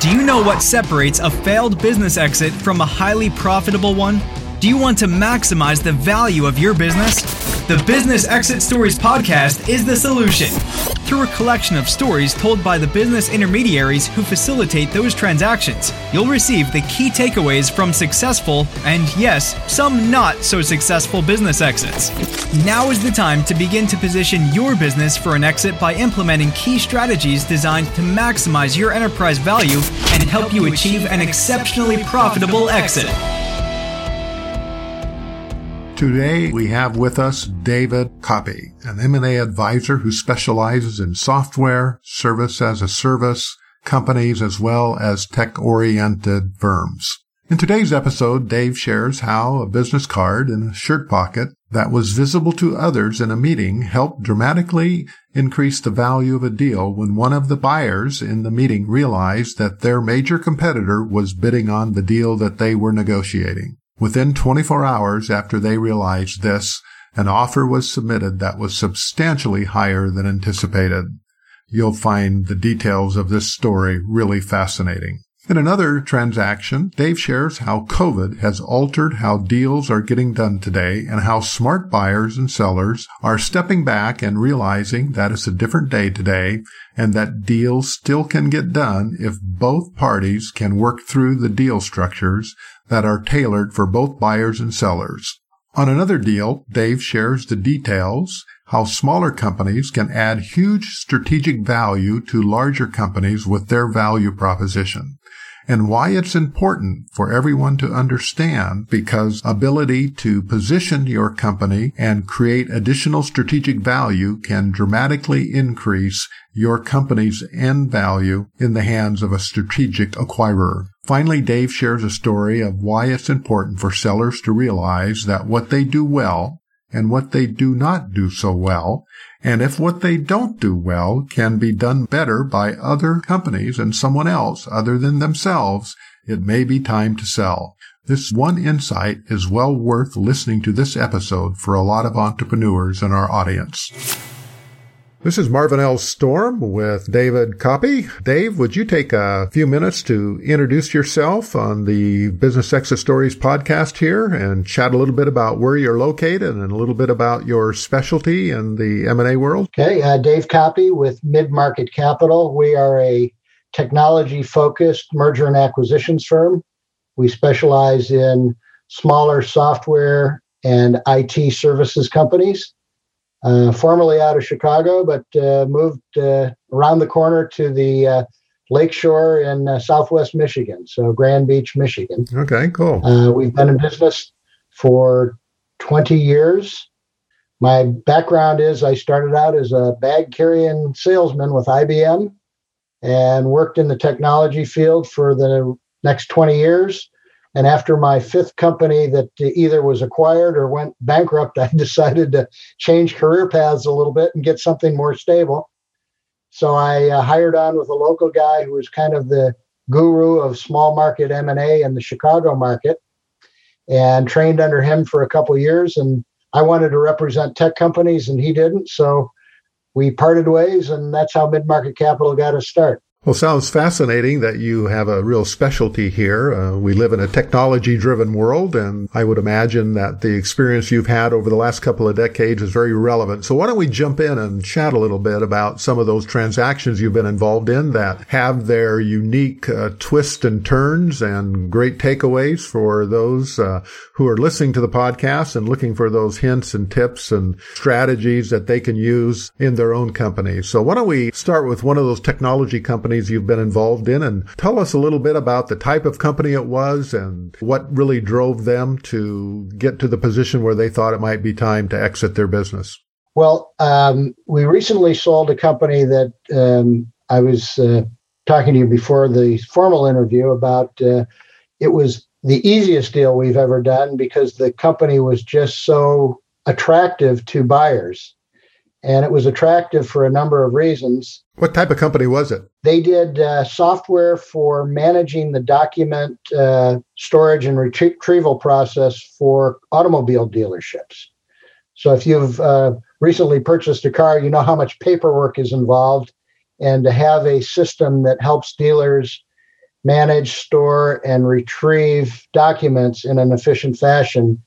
Do you know what separates a failed business exit from a highly profitable one? Do you want to maximize the value of your business? The Business Exit Stories podcast is the solution. Through a collection of stories told by the business intermediaries who facilitate those transactions, you'll receive the key takeaways from successful and, yes, some not so successful business exits. Now is the time to begin to position your business for an exit by implementing key strategies designed to maximize your enterprise value and help you achieve an exceptionally profitable exit. Today we have with us David Kauppi, an M&A advisor who specializes in software, service as a service, companies as well as tech-oriented firms. In today's episode, Dave shares how a business card in a shirt pocket that was visible to others in a meeting helped dramatically increase the value of a deal when one of the buyers in the meeting realized that their major competitor was bidding on the deal that they were negotiating. Within 24 hours after they realized this, an offer was submitted that was substantially higher than anticipated. You'll find the details of this story really fascinating. In another transaction, Dave shares how COVID has altered how deals are getting done today and how smart buyers and sellers are stepping back and realizing that it's a different day today and that deals still can get done if both parties can work through the deal structures that are tailored for both buyers and sellers. On another deal, Dave shares the details how smaller companies can add huge strategic value to larger companies with their value proposition and why it's important for everyone to understand because ability to position your company and create additional strategic value can dramatically increase your company's end value in the hands of a strategic acquirer. Finally, Dave shares a story of why it's important for sellers to realize that what they do well and what they do not do so well and if what they don't do well can be done better by other companies and someone else other than themselves, it may be time to sell. This one insight is well worth listening to this episode for a lot of entrepreneurs in our audience. This is Marvin L. Storm with David Kauppi. Dave, would you take a few minutes to introduce yourself on the Business Exit Stories podcast here and chat a little bit about where you're located and a little bit about your specialty in the M&A world? Okay, uh, Dave Kauppi with Mid Market Capital. We are a technology focused merger and acquisitions firm. We specialize in smaller software and IT services companies uh, formerly out of Chicago, but uh, moved uh, around the corner to the uh, lakeshore in uh, southwest Michigan, so Grand Beach, Michigan. Okay, cool. Uh, we've been in business for 20 years. My background is I started out as a bag carrying salesman with IBM and worked in the technology field for the next 20 years. And after my fifth company that either was acquired or went bankrupt, I decided to change career paths a little bit and get something more stable. So I uh, hired on with a local guy who was kind of the guru of small market M&A in the Chicago market and trained under him for a couple years and I wanted to represent tech companies and he didn't so we parted ways and that's how mid-market capital got us start. Well, sounds fascinating that you have a real specialty here. Uh, we live in a technology driven world, and I would imagine that the experience you've had over the last couple of decades is very relevant. So why don't we jump in and chat a little bit about some of those transactions you've been involved in that have their unique uh, twists and turns and great takeaways for those uh, who are listening to the podcast and looking for those hints and tips and strategies that they can use in their own company. So why don't we start with one of those technology companies companies you've been involved in and tell us a little bit about the type of company it was and what really drove them to get to the position where they thought it might be time to exit their business. Well, um, we recently sold a company that um, I was uh, talking to you before the formal interview about. Uh, it was the easiest deal we've ever done because the company was just so attractive to buyers and it was attractive for a number of reasons. What type of company was it? They did uh, software for managing the document uh, storage and retrieval process for automobile dealerships. So, if you've uh, recently purchased a car, you know how much paperwork is involved, and to have a system that helps dealers manage, store, and retrieve documents in an efficient fashion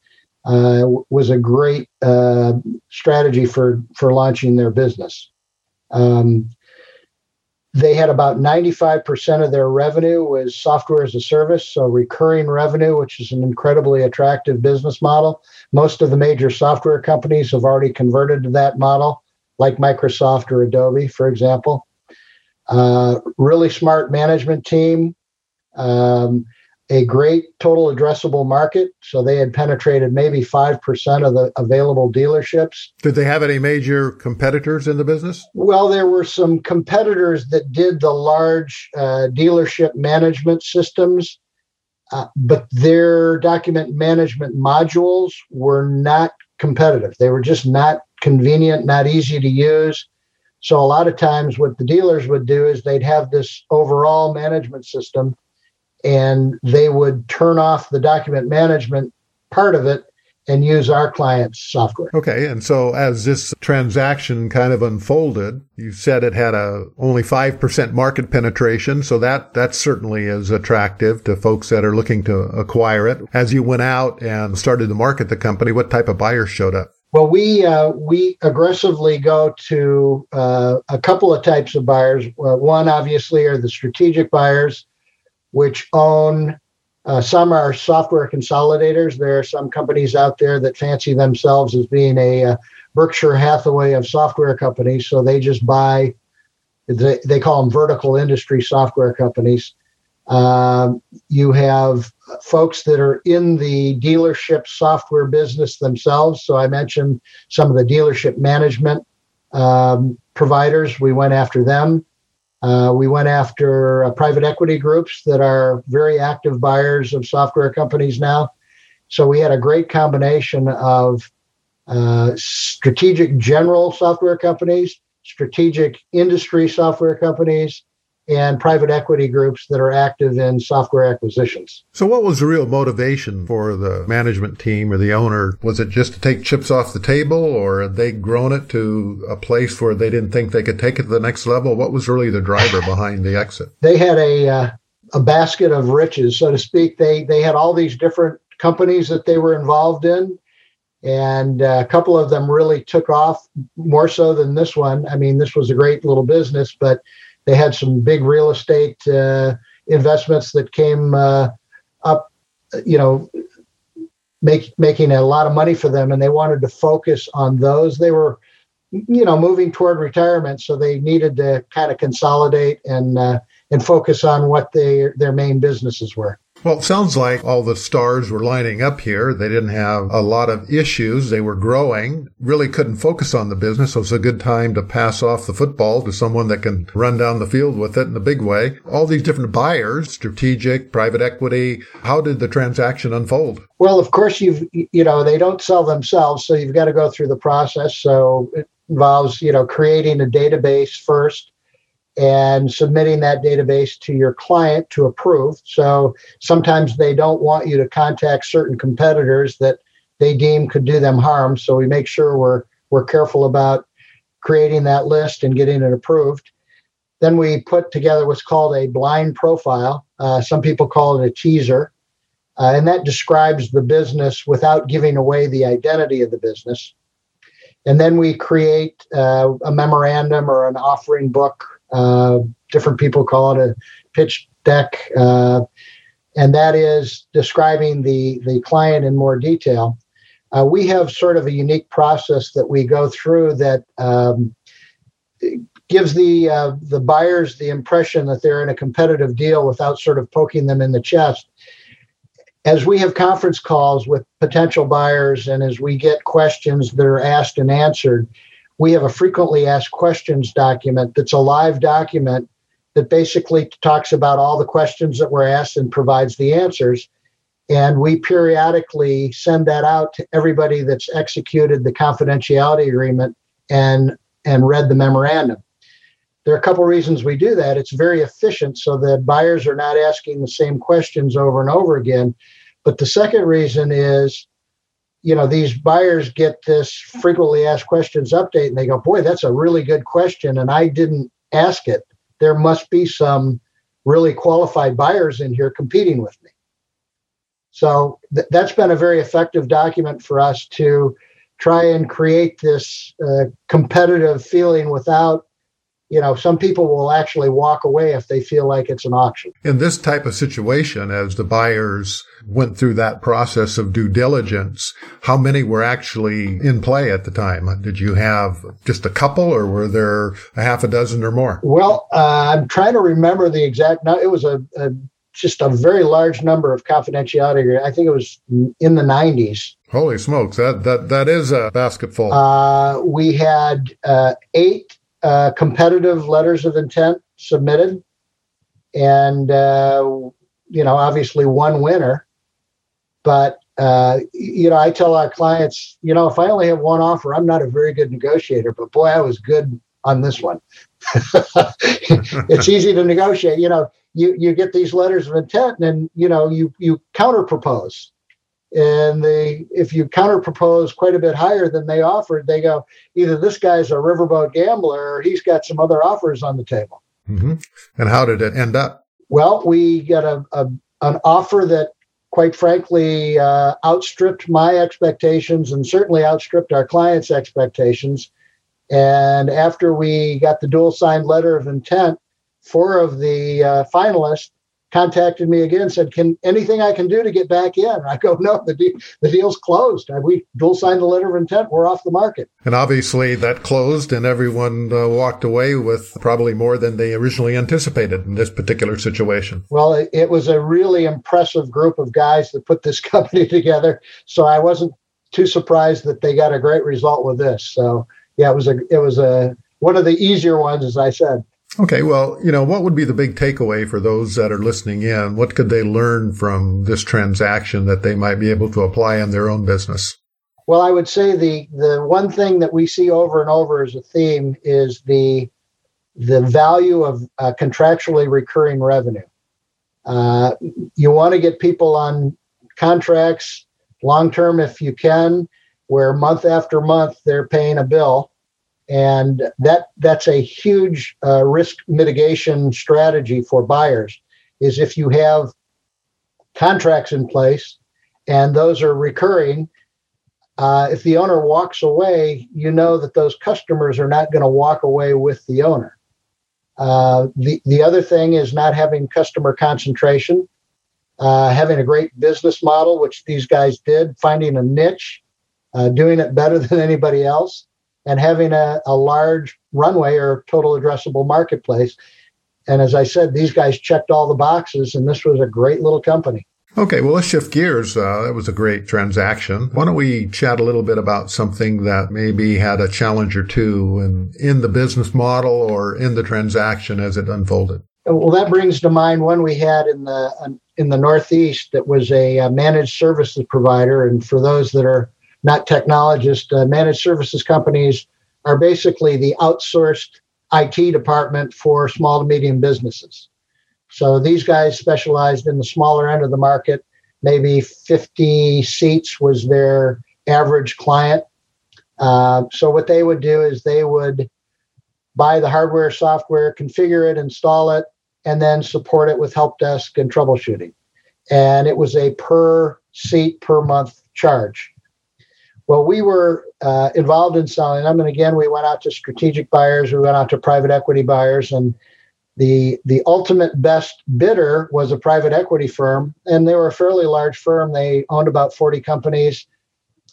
uh, was a great uh, strategy for for launching their business. Um, they had about 95% of their revenue was software as a service, so recurring revenue, which is an incredibly attractive business model. Most of the major software companies have already converted to that model, like Microsoft or Adobe, for example. Uh, really smart management team. Um, a great total addressable market. So they had penetrated maybe 5% of the available dealerships. Did they have any major competitors in the business? Well, there were some competitors that did the large uh, dealership management systems, uh, but their document management modules were not competitive. They were just not convenient, not easy to use. So a lot of times what the dealers would do is they'd have this overall management system and they would turn off the document management part of it and use our client's software. Okay, and so as this transaction kind of unfolded, you said it had a only 5% market penetration, so that that certainly is attractive to folks that are looking to acquire it. As you went out and started to market the company, what type of buyers showed up? Well, we uh, we aggressively go to uh, a couple of types of buyers. Uh, one, obviously, are the strategic buyers which own uh, some are software consolidators. There are some companies out there that fancy themselves as being a uh, Berkshire Hathaway of software companies. So they just buy, they, they call them vertical industry software companies. Um, you have folks that are in the dealership software business themselves. So I mentioned some of the dealership management um, providers. We went after them. Uh, we went after uh, private equity groups that are very active buyers of software companies now. So we had a great combination of uh, strategic general software companies, strategic industry software companies, and private equity groups that are active in software acquisitions. So, what was the real motivation for the management team or the owner? Was it just to take chips off the table, or had they grown it to a place where they didn't think they could take it to the next level? What was really the driver behind the exit? They had a uh, a basket of riches, so to speak. They they had all these different companies that they were involved in, and uh, a couple of them really took off more so than this one. I mean, this was a great little business, but they had some big real estate uh, investments that came uh, up, you know, make, making a lot of money for them, and they wanted to focus on those. They were, you know, moving toward retirement, so they needed to kind of consolidate and uh, and focus on what they, their main businesses were. Well, it sounds like all the stars were lining up here. They didn't have a lot of issues. They were growing, really couldn't focus on the business. So it's a good time to pass off the football to someone that can run down the field with it in a big way. All these different buyers, strategic, private equity. How did the transaction unfold? Well, of course, you've, you know, they don't sell themselves. So you've got to go through the process. So it involves, you know, creating a database first and submitting that database to your client to approve. So sometimes they don't want you to contact certain competitors that they deem could do them harm. So we make sure we're we're careful about creating that list and getting it approved. Then we put together what's called a blind profile. Uh, some people call it a teaser, uh, and that describes the business without giving away the identity of the business. And then we create uh, a memorandum or an offering book uh, different people call it a pitch deck, uh, and that is describing the the client in more detail. Uh, we have sort of a unique process that we go through that um, gives the uh, the buyers the impression that they're in a competitive deal without sort of poking them in the chest. As we have conference calls with potential buyers, and as we get questions that are asked and answered, we have a frequently asked questions document that's a live document that basically talks about all the questions that were asked and provides the answers. And we periodically send that out to everybody that's executed the confidentiality agreement and and read the memorandum. There are a couple reasons we do that. It's very efficient so that buyers are not asking the same questions over and over again. But the second reason is you know these buyers get this frequently asked questions update and they go boy that's a really good question and i didn't ask it there must be some really qualified buyers in here competing with me. So th- that's been a very effective document for us to try and create this uh, competitive feeling without you know, some people will actually walk away if they feel like it's an auction. In this type of situation, as the buyers went through that process of due diligence, how many were actually in play at the time? Did you have just a couple or were there a half a dozen or more? Well, uh, I'm trying to remember the exact, no, it was a, a just a very large number of confidentiality. I think it was in the 90s. Holy smokes! That that that is a basketful. Uh, we had uh, eight uh, competitive letters of intent submitted, and uh, you know, obviously one winner. But uh, you know, I tell our clients, you know, if I only have one offer, I'm not a very good negotiator. But boy, I was good on this one. it's easy to negotiate. You know, you you get these letters of intent, and you know, you you counter propose and they if you counter propose quite a bit higher than they offered they go either this guy's a riverboat gambler or he's got some other offers on the table. Mm-hmm. and how did it end up? Well we got a, a an offer that quite frankly uh, outstripped my expectations and certainly outstripped our clients expectations. And after we got the dual signed letter of intent four of the uh, finalists contacted me again, said, "Can anything I can do to get back in?" I go, "No, the de- the deal's closed. We dual signed the letter of intent. We're off the market." And obviously, that closed, and everyone uh, walked away with probably more than they originally anticipated in this particular situation. Well, it, it was a really impressive group of guys that put this company together. So I wasn't too surprised that they got a great result with this. So yeah, it was a it was a one of the easier ones, as I said. Okay, well, you know, what would be the big takeaway for those that are listening in? What could they learn from this transaction that they might be able to apply in their own business? Well, I would say the the one thing that we see over and over as a theme is the the value of uh, contractually recurring revenue. Uh, you want to get people on contracts long term if you can, where month after month they're paying a bill and that that's a huge uh, risk mitigation strategy for buyers is if you have contracts in place and those are recurring uh, if the owner walks away you know that those customers are not going to walk away with the owner. Uh, the, the other thing is not having customer concentration uh, having a great business model which these guys did finding a niche uh, doing it better than anybody else and having a, a large runway or total addressable marketplace. And as I said, these guys checked all the boxes, and this was a great little company. Okay, well, let's shift gears. Uh, that was a great transaction. Why don't we chat a little bit about something that maybe had a challenge or two in, in the business model or in the transaction as it unfolded? Well, that brings to mind one we had in the in the Northeast that was a, a managed services provider. And for those that are not technologists. Uh, managed services companies are basically the outsourced IT department for small to medium businesses. So these guys specialized in the smaller end of the market. Maybe 50 seats was their average client. Uh, so what they would do is they would buy the hardware, software, configure it, install it, and then support it with help desk and troubleshooting. And it was a per seat per month charge. Well, we were uh, involved in selling them, and again, we went out to strategic buyers, we went out to private equity buyers, and the the ultimate best bidder was a private equity firm, and they were a fairly large firm. They owned about forty companies,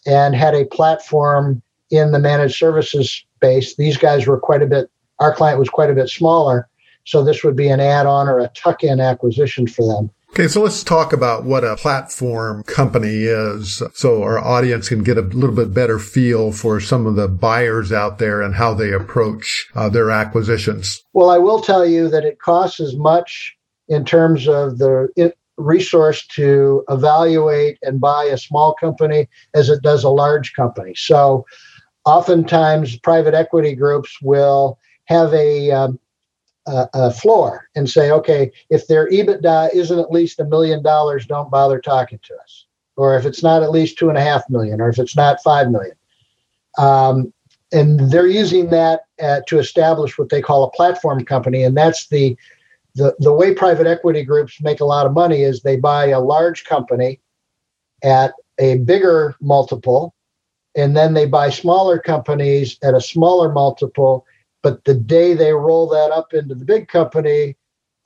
and had a platform in the managed services space. These guys were quite a bit. Our client was quite a bit smaller, so this would be an add-on or a tuck-in acquisition for them. Okay, so let's talk about what a platform company is so our audience can get a little bit better feel for some of the buyers out there and how they approach uh, their acquisitions. Well, I will tell you that it costs as much in terms of the resource to evaluate and buy a small company as it does a large company. So oftentimes private equity groups will have a um, a, floor and say, okay, if their EBITDA isn't at least a million dollars, don't bother talking to us. Or if it's not at least two and a half million, or if it's not five million. Um, and they're using that uh, to establish what they call a platform company, and that's the the, the way private equity groups make a lot of money is they buy a large company at a bigger multiple, and then they buy smaller companies at a smaller multiple. But the day they roll that up into the big company,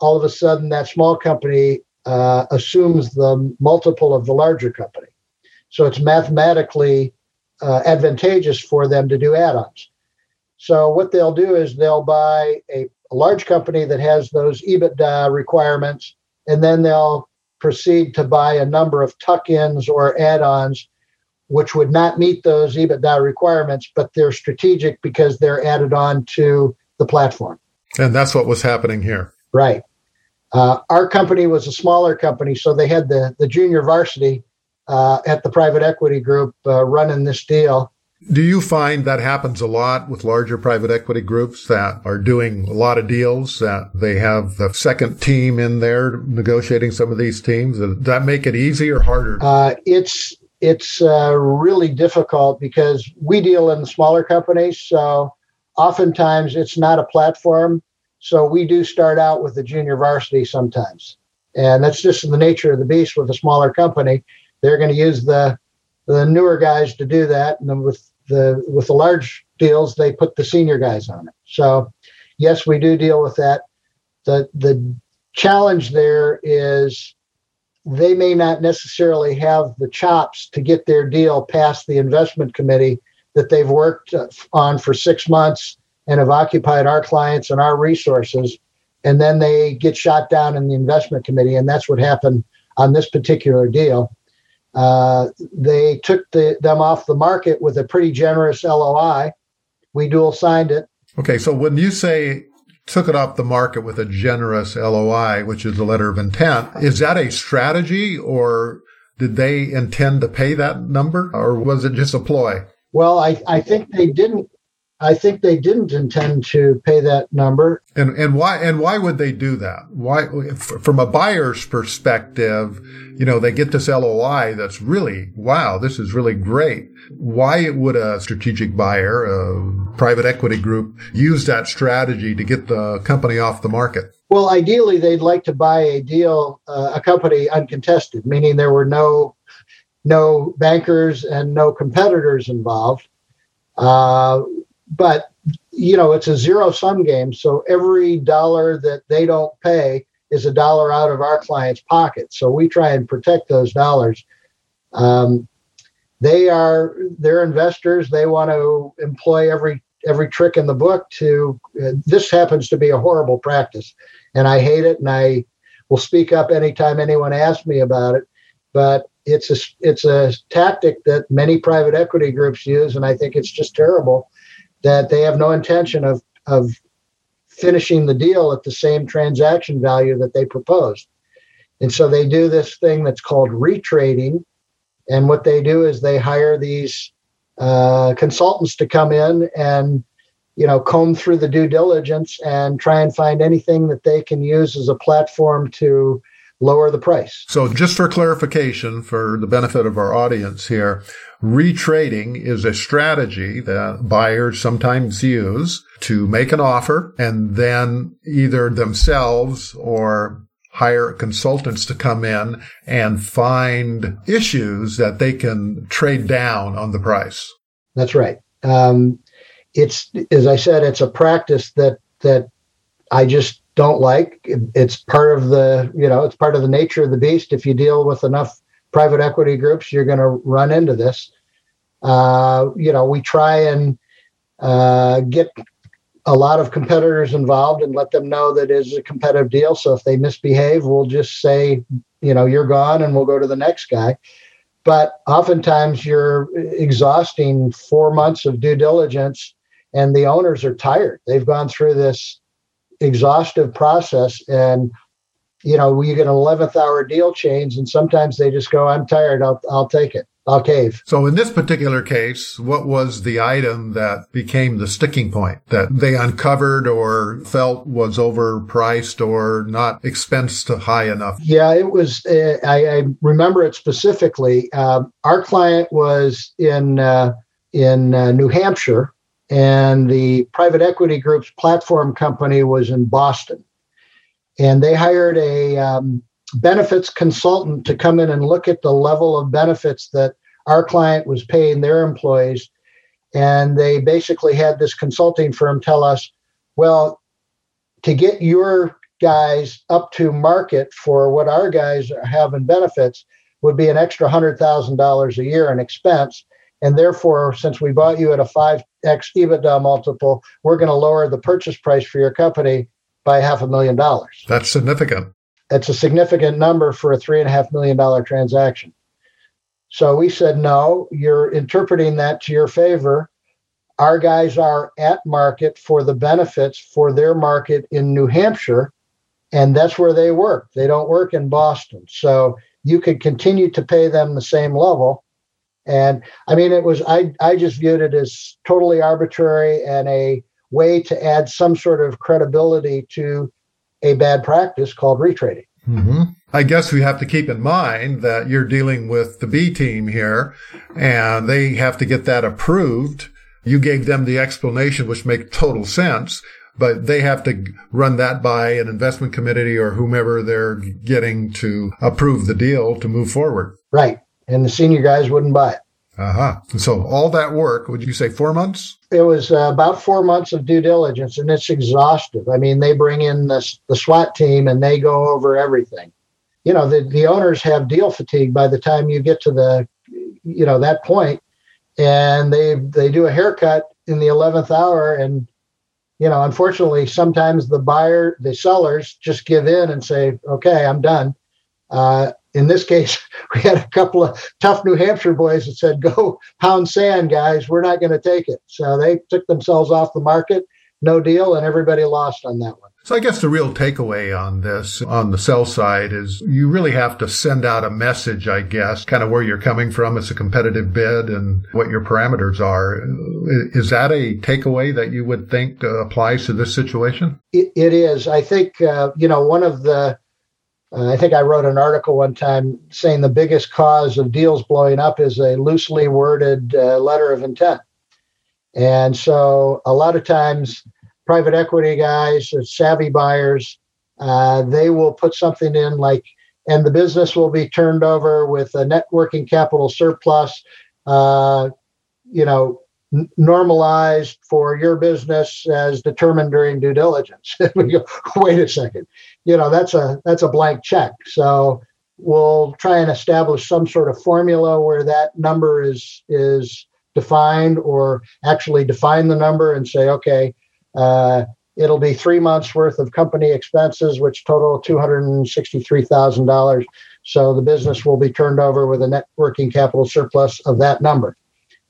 all of a sudden that small company uh, assumes the multiple of the larger company. So it's mathematically uh, advantageous for them to do add ons. So what they'll do is they'll buy a, a large company that has those EBITDA requirements, and then they'll proceed to buy a number of tuck ins or add ons which would not meet those EBITDA requirements, but they're strategic because they're added on to the platform. And that's what was happening here. Right. Uh, our company was a smaller company, so they had the, the junior varsity uh, at the private equity group uh, running this deal. Do you find that happens a lot with larger private equity groups that are doing a lot of deals that they have the second team in there negotiating some of these teams? Does that make it easy or harder? Uh, it's it's uh, really difficult because we deal in smaller companies. So oftentimes it's not a platform. So we do start out with the junior varsity sometimes. And that's just the nature of the beast with a smaller company. They're going to use the the newer guys to do that. And then with the with the large deals, they put the senior guys on it. So yes, we do deal with that. The the challenge there is they may not necessarily have the chops to get their deal past the investment committee that they've worked uh, on for six months and have occupied our clients and our resources. And then they get shot down in the investment committee. And that's what happened on this particular deal. Uh, they took the, them off the market with a pretty generous LOI. We dual signed it. Okay, so when you say took it off the market with a generous LOI, which is a letter of intent. Is that a strategy or did they intend to pay that number or was it just a ploy? Well, I, I think they didn't I think they didn't intend to pay that number. And and why and why would they do that? Why from a buyer's perspective, you know, they get this LOI that's really wow, this is really great. Why would a strategic buyer, a private equity group use that strategy to get the company off the market? Well, ideally they'd like to buy a deal uh, a company uncontested, meaning there were no no bankers and no competitors involved. Uh, but you know it's a zero sum game so every dollar that they don't pay is a dollar out of our client's pocket. So we try and protect those dollars. Um, they are they're investors. They want to employ every every trick in the book to uh, this happens to be a horrible practice and i hate it and i will speak up anytime anyone asks me about it but it's a it's a tactic that many private equity groups use and i think it's just terrible that they have no intention of of finishing the deal at the same transaction value that they proposed. And so they do this thing that's called retrading. And what they do is they hire these uh, consultants to come in and you know comb through the due diligence and try and find anything that they can use as a platform to lower the price. So just for clarification for the benefit of our audience here, Retrading is a strategy that buyers sometimes use to make an offer and then either themselves or hire consultants to come in and find issues that they can trade down on the price. That's right. Um, it's as I said, it's a practice that that I just don't like. It's part of the you know it's part of the nature of the beast. If you deal with enough private equity groups, you're going to run into this. Uh, you know, we try and uh, get a lot of competitors involved and let them know that it's a competitive deal. So if they misbehave, we'll just say, you know, you're gone and we'll go to the next guy. But oftentimes you're exhausting four months of due diligence and the owners are tired. They've gone through this exhaustive process and you know you get an 11th hour deal change and sometimes they just go i'm tired i'll, I'll take it I'll cave. So in this particular case, what was the item that became the sticking point that they uncovered or felt was overpriced or not expensed high enough? Yeah, it was. Uh, I, I, remember it specifically. Uh, our client was in uh, in uh, New Hampshire, and the private equity group's platform company was in Boston. and they hired a um, benefits consultant to come in and look at the level of benefits that our client was paying their employees. And they basically had this consulting firm tell us, well, to get your guys up to market for what our guys have in benefits would be an extra $100,000 a year in expense. And therefore, since we bought you at a 5x EBITDA multiple, we're going to lower the purchase price for your company by half a million dollars. That's significant. That's a significant number for a three and a half million dollar transaction. So we said, no, you're interpreting that to your favor. Our guys are at market for the benefits for their market in New Hampshire, and that's where they work. They don't work in Boston. So you could continue to pay them the same level. And I mean, it was, I, I just viewed it as totally arbitrary and a way to add some sort of credibility to a bad practice called retrading. Mm-hmm. I guess we have to keep in mind that you're dealing with the B team here and they have to get that approved. You gave them the explanation, which makes total sense, but they have to run that by an investment committee or whomever they're getting to approve the deal to move forward. Right. And the senior guys wouldn't buy it. Uh huh. So all that work, would you say four months? It was uh, about four months of due diligence, and it's exhaustive. I mean, they bring in the, the SWAT team and they go over everything. You know, the, the owners have deal fatigue by the time you get to the, you know, that point, and they they do a haircut in the eleventh hour, and you know, unfortunately, sometimes the buyer, the sellers, just give in and say, "Okay, I'm done." Uh, in this case, we had a couple of tough New Hampshire boys that said, "Go pound sand, guys. We're not going to take it." So they took themselves off the market, no deal, and everybody lost on that one. So I guess the real takeaway on this, on the sell side, is you really have to send out a message, I guess, kind of where you're coming from. It's a competitive bid and what your parameters are. Is that a takeaway that you would think uh, applies to this situation? it, it is. I think, uh, you know, one of the uh, I think I wrote an article one time saying the biggest cause of deals blowing up is a loosely worded uh, letter of intent. And so a lot of times, private equity guys, savvy buyers, uh, they will put something in like, and the business will be turned over with a net working capital surplus, uh, you know, normalized for your business as determined during due diligence. we go, wait a second. You know that's a that's a blank check. So we'll try and establish some sort of formula where that number is is defined or actually define the number and say okay uh, it'll be three months worth of company expenses which total $263000 so the business will be turned over with a net working capital surplus of that number.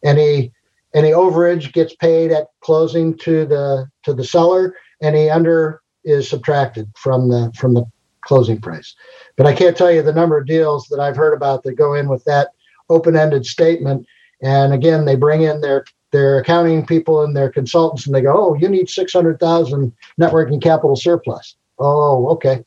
Any any overage gets paid at closing to the to the seller any under is subtracted from the from the closing price. But I can't tell you the number of deals that I've heard about that go in with that open-ended statement. And again, they bring in their their accounting people and their consultants, and they go, "Oh, you need six hundred thousand net working capital surplus." Oh, okay.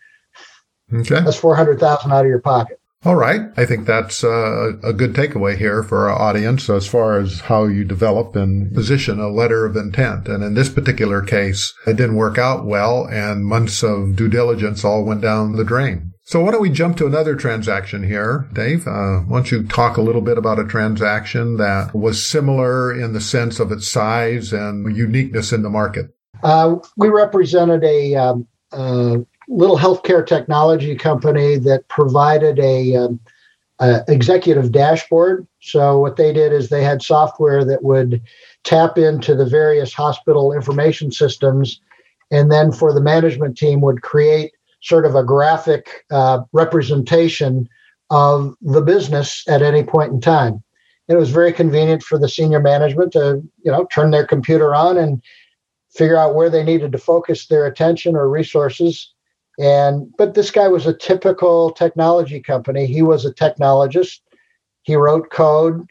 Okay. That's four hundred thousand out of your pocket. All right. I think that's uh, a good takeaway here for our audience as far as how you develop and position a letter of intent. And in this particular case, it didn't work out well and months of due diligence all went down the drain. So why don't we jump to another transaction here, Dave? Uh, why don't you talk a little bit about a transaction that was similar in the sense of its size and uniqueness in the market? Uh, we represented a um, uh, little healthcare technology company that provided a, um, a, executive dashboard. So what they did is they had software that would tap into the various hospital information systems, and then for the management team would create sort of a graphic uh, representation of the business at any point in time. It was very convenient for the senior management to, you know, turn their computer on and figure out where they needed to focus their attention or resources and but this guy was a typical technology company. He was a technologist. He wrote code.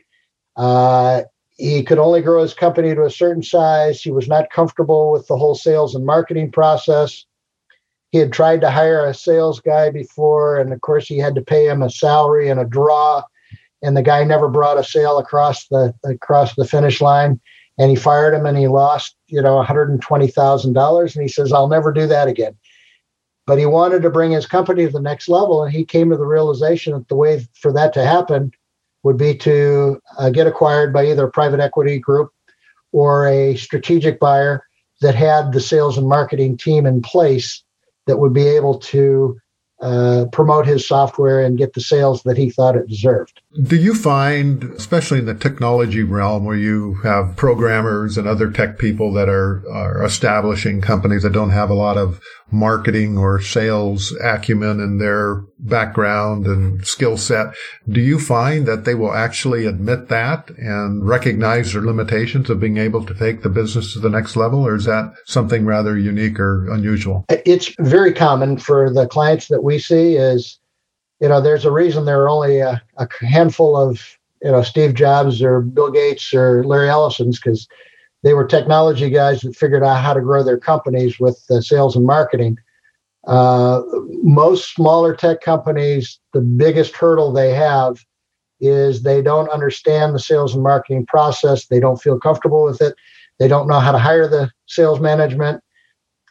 Uh, he could only grow his company to a certain size. He was not comfortable with the whole sales and marketing process. He had tried to hire a sales guy before, and of course, he had to pay him a salary and a draw. And the guy never brought a sale across the across the finish line. And he fired him, and he lost, you know, one hundred and twenty thousand dollars. And he says, "I'll never do that again." But he wanted to bring his company to the next level. And he came to the realization that the way for that to happen would be to uh, get acquired by either a private equity group or a strategic buyer that had the sales and marketing team in place that would be able to uh, promote his software and get the sales that he thought it deserved. Do you find, especially in the technology realm, where you have programmers and other tech people that are, are establishing companies that don't have a lot of marketing or sales acumen in their background and skill set, do you find that they will actually admit that and recognize their limitations of being able to take the business to the next level? Or is that something rather unique or unusual? It's very common for the clients that we see is you know, there's a reason there are only a, a handful of, you know, Steve Jobs or Bill Gates or Larry Ellison's because they were technology guys that figured out how to grow their companies with uh, sales and marketing. Uh, most smaller tech companies, the biggest hurdle they have is they don't understand the sales and marketing process. They don't feel comfortable with it. They don't know how to hire the sales management.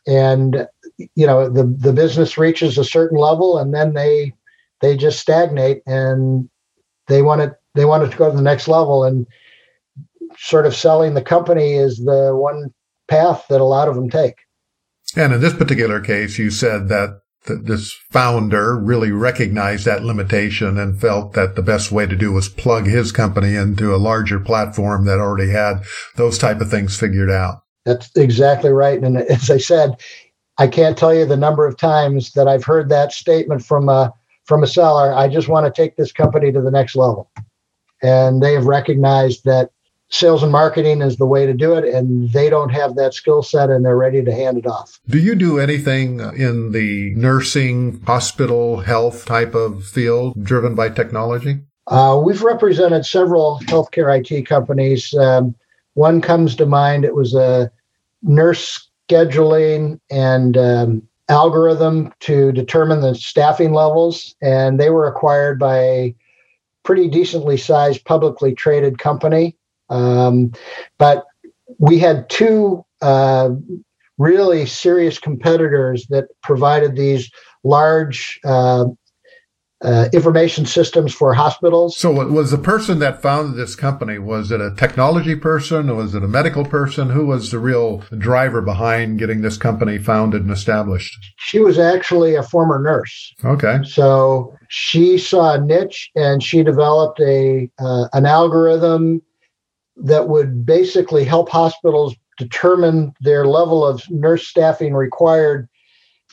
And you know, the the business reaches a certain level and then they they just stagnate and they want it they want it to go to the next level. And sort of selling the company is the one path that a lot of them take. And in this particular case you said that th- this founder really recognized that limitation and felt that the best way to do was plug his company into a larger platform that already had those type of things figured out. That's exactly right. And as i said i can't tell you the number of times that i've heard that statement from a from a seller, I just want to take this company to the next level. And they have recognized that sales and marketing is the way to do it, and they don't have that skill set and they're ready to hand it off. Do you do anything in the nursing, hospital, health type of field driven by technology? Uh, we've represented several healthcare IT companies. Um, one comes to mind, it was a nurse scheduling and um, algorithm to determine the staffing levels, and they were acquired by a pretty decently sized publicly traded company. Um, but we had two uh, really serious competitors that provided these large uh, uh, information systems for hospitals. So, was the person that founded this company was it a technology person or was it a medical person? Who was the real driver behind getting this company founded and established? She was actually a former nurse. Okay. So she saw a niche and she developed a uh, an algorithm that would basically help hospitals determine their level of nurse staffing required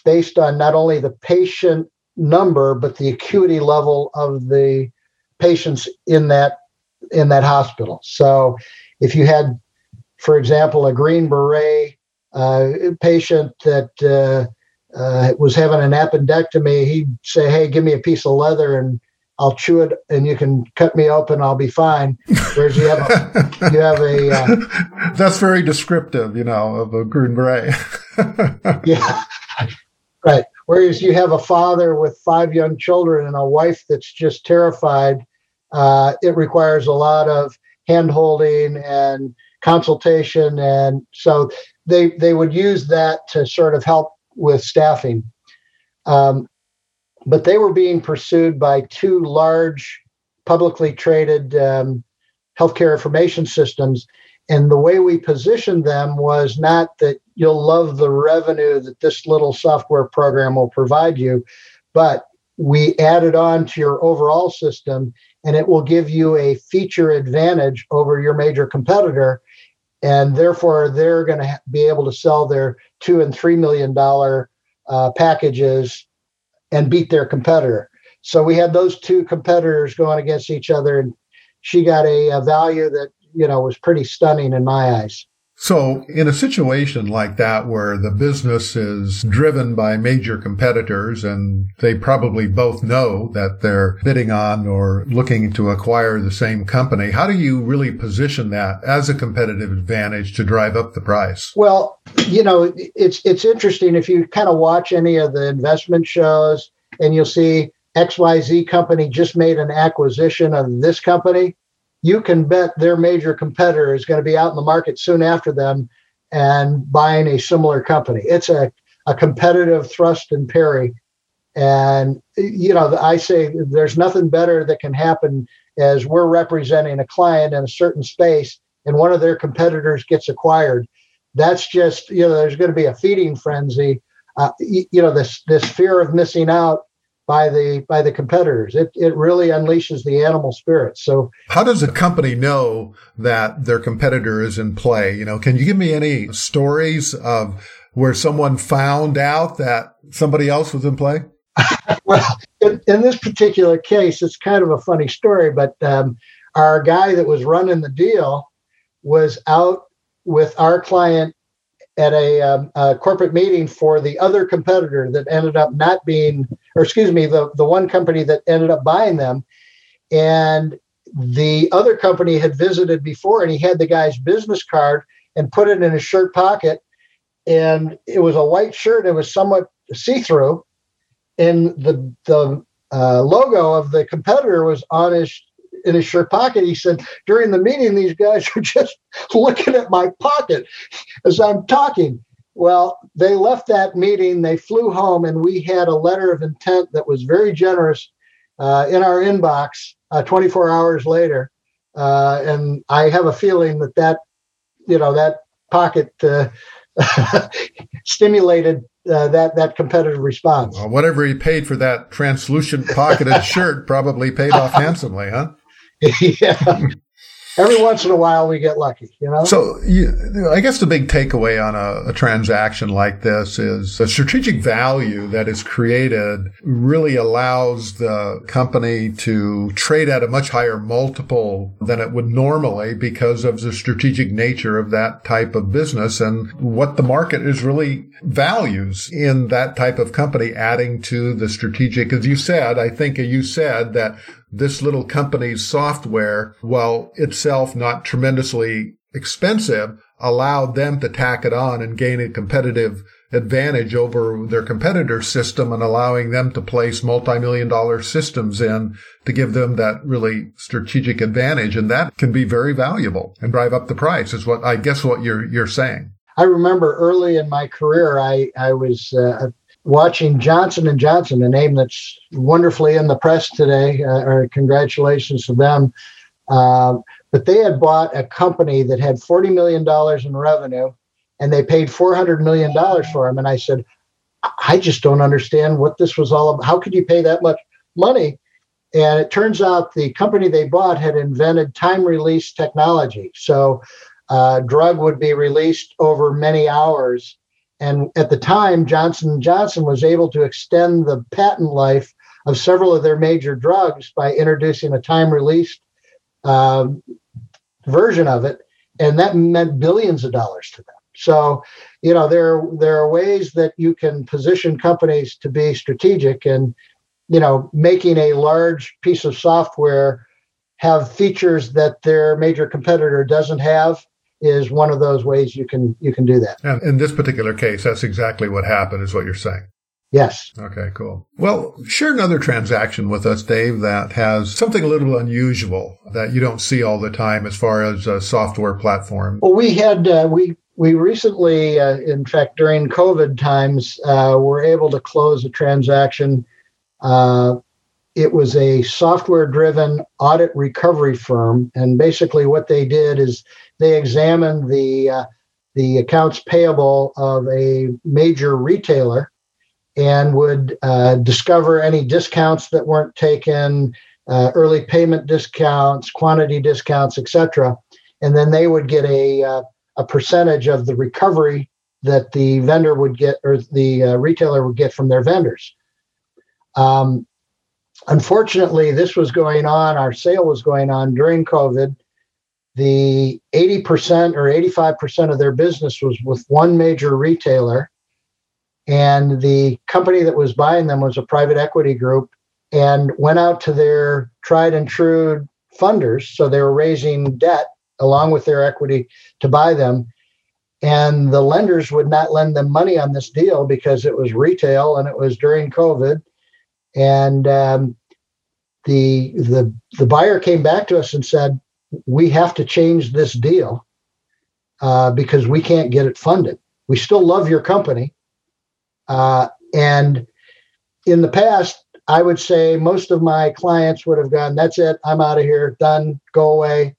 based on not only the patient number, but the acuity level of the patients in that in that hospital. So, if you had, for example, a Green Beret uh, patient that uh, uh, was having an appendectomy, he'd say, "Hey, give me a piece of leather and I'll chew it, and you can cut me open. I'll be fine." Whereas you have a, you have a uh, that's very descriptive, you know, of a Green Beret. yeah, right. Whereas you have a father with five young children and a wife that's just terrified, uh, it requires a lot of hand holding and consultation. And so they, they would use that to sort of help with staffing. Um, but they were being pursued by two large publicly traded um, healthcare information systems and the way we positioned them was not that you'll love the revenue that this little software program will provide you, but we added on to your overall system and it will give you a feature advantage over your major competitor. And therefore, they're going to be able to sell their two and three million dollar uh, packages and beat their competitor. So we had those two competitors going against each other, and she got a, a value that you know, was pretty stunning in my eyes. So in a situation like that where the business is driven by major competitors and they probably both know that they're bidding on or looking to acquire the same company, how do you really position that as a competitive advantage to drive up the price? Well, you know, it's it's interesting if you kind of watch any of the investment shows and you'll see XYZ company just made an acquisition of this company you can bet their major competitor is going to be out in the market soon after them and buying a similar company. It's a a competitive thrust and parry. And, you know, I say there's nothing better that can happen as we're representing a client in a certain space and one of their competitors gets acquired. That's just, you know, there's going to be a feeding frenzy. Uh, you know, this this fear of missing out by the by the competitors. It it really unleashes the animal spirit. So how does a company know that their competitor is in play? You know, can you give me any stories of where someone found out that somebody else was in play? well, in, in, this particular case, it's kind of a funny story, but um, our guy that was running the deal was out with our client at a, um, a, corporate meeting for the other competitor that ended up not being, or excuse me, the, the one company that ended up buying them. And the other company had visited before, and he had the guy's business card and put it in his shirt pocket. And it was a white shirt, it was somewhat see through. And the, the uh, logo of the competitor was on his in his shirt pocket. He said, during the meeting, these guys are just looking at my pocket as I'm talking. Well, they left that meeting, they flew home, and we had a letter of intent that was very generous uh, in our inbox uh, 24 hours later. Uh, and I have a feeling that that, you know, that pocket uh, stimulated uh, that that competitive response. Well, whatever he paid for that translucent pocketed shirt probably paid off handsomely, huh? yeah. Every once in a while, we get lucky, you know. So, you, I guess the big takeaway on a, a, transaction like this is the strategic value that is created really allows the company to trade at a much higher multiple than it would normally because of the strategic nature of that type of business and what the market is really values in that type of company adding to the strategic. As you said, I think you said that this little company's software, while itself not tremendously expensive, allowed them to tack it on and gain a competitive advantage over their competitor system and allowing them to place multi-million dollar systems in to give them that really strategic advantage. And that can be very valuable and drive up the price is what I guess what you're, you're saying. I remember early in my career, I, I was uh, watching Johnson and Johnson, a name that's wonderfully in the press today. Uh, or congratulations to them. Um, but they had bought a company that had forty million dollars in revenue, and they paid four hundred million dollars for them. And I said, I just don't understand what this was all about. How could you pay that much money? And it turns out the company they bought had invented time release technology. So, uh, drug would be released over many hours and at the time, Johnson Johnson was able to extend the patent life of several of their major drugs by introducing a time-released uh, version of it, and that meant billions of dollars to them. So, you know, there there are ways that you can position companies to be strategic, and you know, making a large piece of software have features that their major competitor doesn't have is one of those ways you can you can do that. And in this particular case, that's exactly what happened, is what you're saying. Yes. Okay, cool. Well, share another transaction with us, Dave, that has something a little unusual that you don't see all the time as far as a software platform. Well, we had uh, we we recently, uh, in fact, during COVID times, uh, were able to close a transaction. It was a software-driven audit recovery firm, and basically what they did is they examined the uh, the accounts payable of a major retailer and would uh, discover any discounts that weren't taken, uh, early payment discounts, quantity discounts, etc. And then they would get a uh, a percentage of the recovery that the vendor would get or the uh, retailer would get from their vendors. Um, unfortunately, this was going on. Our sale was going on during COVID the 80% or 85% of their business was with one major retailer. And the company that was buying them was a private equity group and went out to their tried and true funders. So they were raising debt along with their equity to buy them. And the lenders would not lend them money on this deal because it was retail and it was during COVID. And um, the the the buyer came back to us and said, we have to change this deal uh, because we can't get it funded. We still love your company, Uh, and in the past, I would say most of my clients would have gone, "That's it, I'm out of here, done, go away."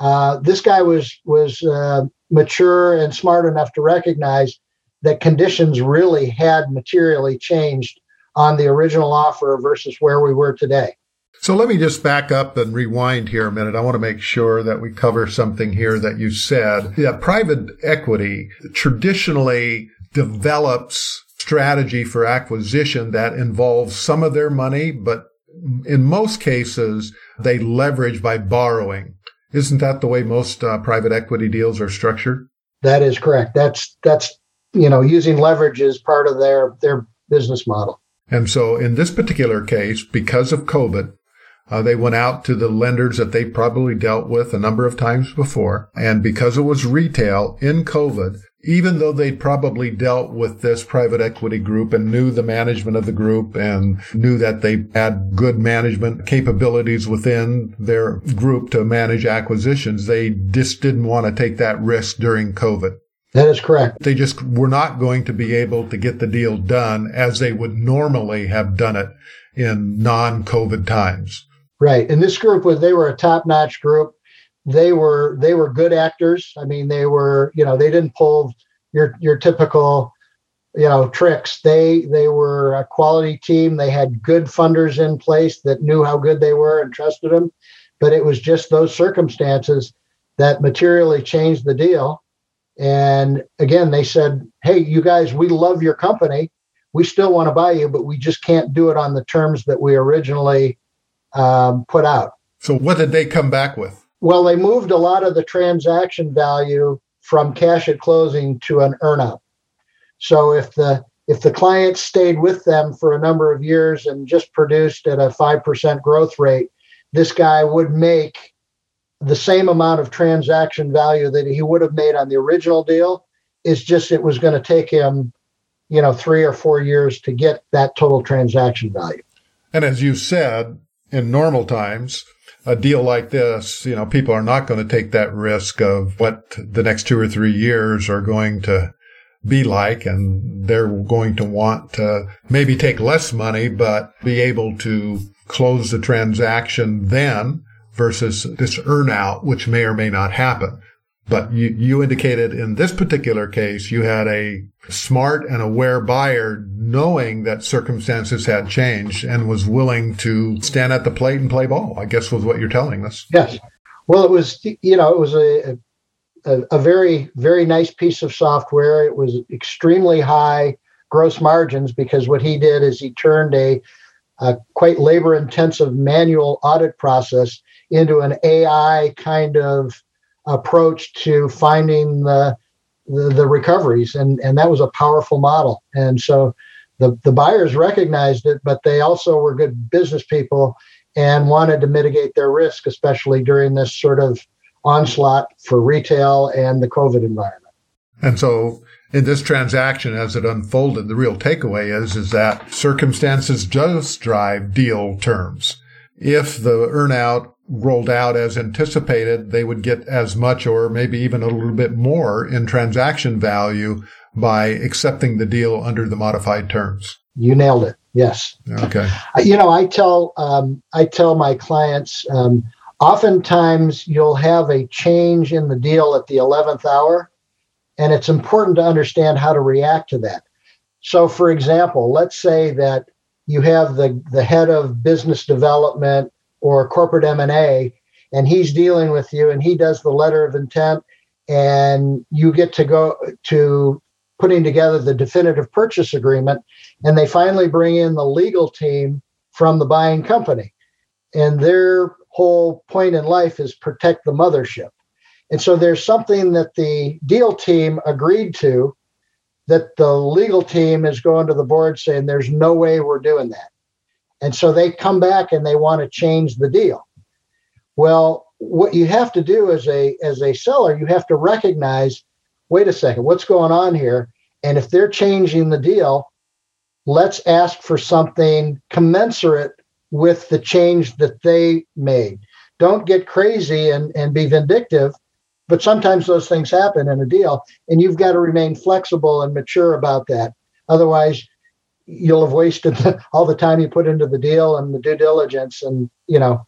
Uh, this guy was was uh, mature and smart enough to recognize that conditions really had materially changed on the original offer versus where we were today. So let me just back up and rewind here a minute. I want to make sure that we cover something here that you said. Yeah, private equity traditionally develops strategy for acquisition that involves some of their money, but in most cases, they leverage by borrowing. Isn't that the way most uh, private equity deals are structured? That is correct. That's that's you know using leverage is part of their their business model. And so in this particular case, because of COVID, uh, they went out to the lenders that they probably dealt with a number of times before. And because it was retail in COVID, even though they'd probably dealt with this private equity group and knew the management of the group and knew that they had good management capabilities within their group to manage acquisitions, they just didn't want to take that risk during COVID. That is correct. They just were not going to be able to get the deal done as they would normally have done it in non COVID times. Right. And this group was, they were a top notch group. They were, they were good actors. I mean, they were, you know, they didn't pull your, your typical, you know, tricks. They, they were a quality team. They had good funders in place that knew how good they were and trusted them. But it was just those circumstances that materially changed the deal and again, they said, Hey, you guys, we love your company. We still want to buy you, but we just can't do it on the terms that we originally um, put out. So, what did they come back with? Well, they moved a lot of the transaction value from cash at closing to an earnout. So, if the if the client stayed with them for a number of years and just produced at a 5% growth rate, this guy would make the same amount of transaction value that he would have made on the original deal. Is just it was going to take him, you know, three or four years to get that total transaction value. And as you said, in normal times, a deal like this, you know, people are not going to take that risk of what the next two or three years are going to be like. And they're going to want to maybe take less money, but be able to close the transaction then versus this earnout, which may or may not happen. But you, you indicated in this particular case, you had a smart and aware buyer knowing that circumstances had changed and was willing to stand at the plate and play ball, I guess was what you're telling us. Yes. Well, it was, you know, it was a, a, a very, very nice piece of software. It was extremely high gross margins because what he did is he turned a, a quite labor intensive manual audit process into an AI kind of approach to finding the, the, the recoveries, and and that was a powerful model. And so the the buyers recognized it, but they also were good business people and wanted to mitigate their risk, especially during this sort of onslaught for retail and the COVID environment. And so in this transaction as it unfolded, the real takeaway is, is that circumstances just drive deal terms. If the earnout rolled out as anticipated, they would get as much or maybe even a little bit more in transaction value by accepting the deal under the modified terms. You nailed it. Yes. Okay. You know, I tell um, I tell my clients um, oftentimes you'll have a change in the deal at the eleventh hour, and it's important to understand how to react to that. So, for example, let's say that you have the the head of business development or corporate M&A and he's dealing with you and he does the letter of intent and you get to go to putting together the definitive purchase agreement and they finally bring in the legal team from the buying company. And their whole point in life is protect the mothership. And so there's something that the deal team agreed to that the legal team is going to the board saying there's no way we're doing that and so they come back and they want to change the deal. Well, what you have to do as a as a seller, you have to recognize, wait a second, what's going on here? And if they're changing the deal, let's ask for something commensurate with the change that they made. Don't get crazy and, and be vindictive, but sometimes those things happen in a deal, and you've got to remain flexible and mature about that. Otherwise, you'll have wasted the, all the time you put into the deal and the due diligence and, you know,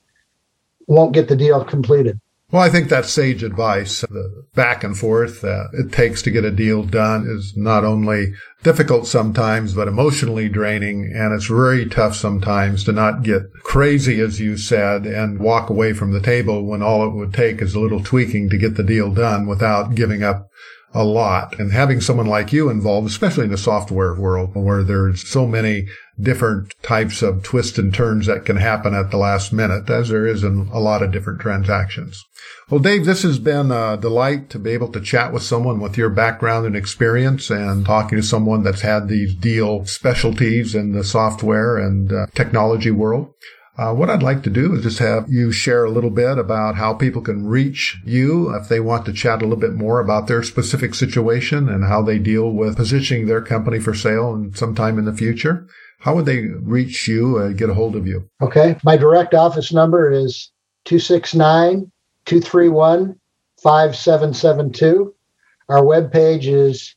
won't get the deal completed. Well, I think that's sage advice. The back and forth it takes to get a deal done is not only difficult sometimes, but emotionally draining. And it's very tough sometimes to not get crazy, as you said, and walk away from the table when all it would take is a little tweaking to get the deal done without giving up a lot. And having someone like you involved, especially in the software world where there's so many different types of twists and turns that can happen at the last minute, as there is in a lot of different transactions. Well, Dave, this has been a delight to be able to chat with someone with your background and experience and talking to someone that's had these deal specialties in the software and uh, technology world. Uh, what I'd like to do is just have you share a little bit about how people can reach you if they want to chat a little bit more about their specific situation and how they deal with positioning their company for sale and sometime in the future. How would they reach you and get a hold of you? Okay. My direct office number is 269 231 5772. Our webpage is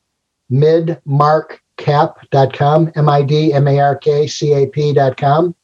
midmarkcap.com, M I D M A R K C A P.com.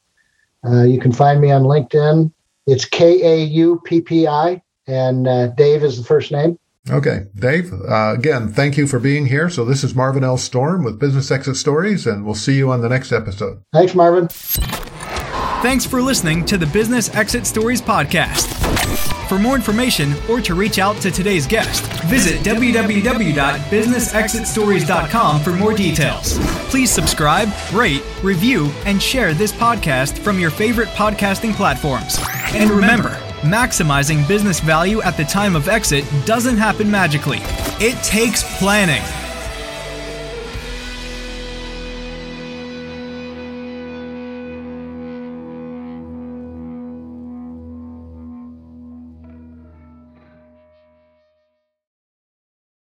Uh, you can find me on LinkedIn. It's K A U P P I, and uh, Dave is the first name. Okay, Dave, uh, again, thank you for being here. So, this is Marvin L. Storm with Business Exit Stories, and we'll see you on the next episode. Thanks, Marvin. Thanks for listening to the Business Exit Stories podcast. For more information or to reach out to today's guest, visit www.businessexitstories.com for more details. Please subscribe, rate, review, and share this podcast from your favorite podcasting platforms. And remember, maximizing business value at the time of exit doesn't happen magically. It takes planning.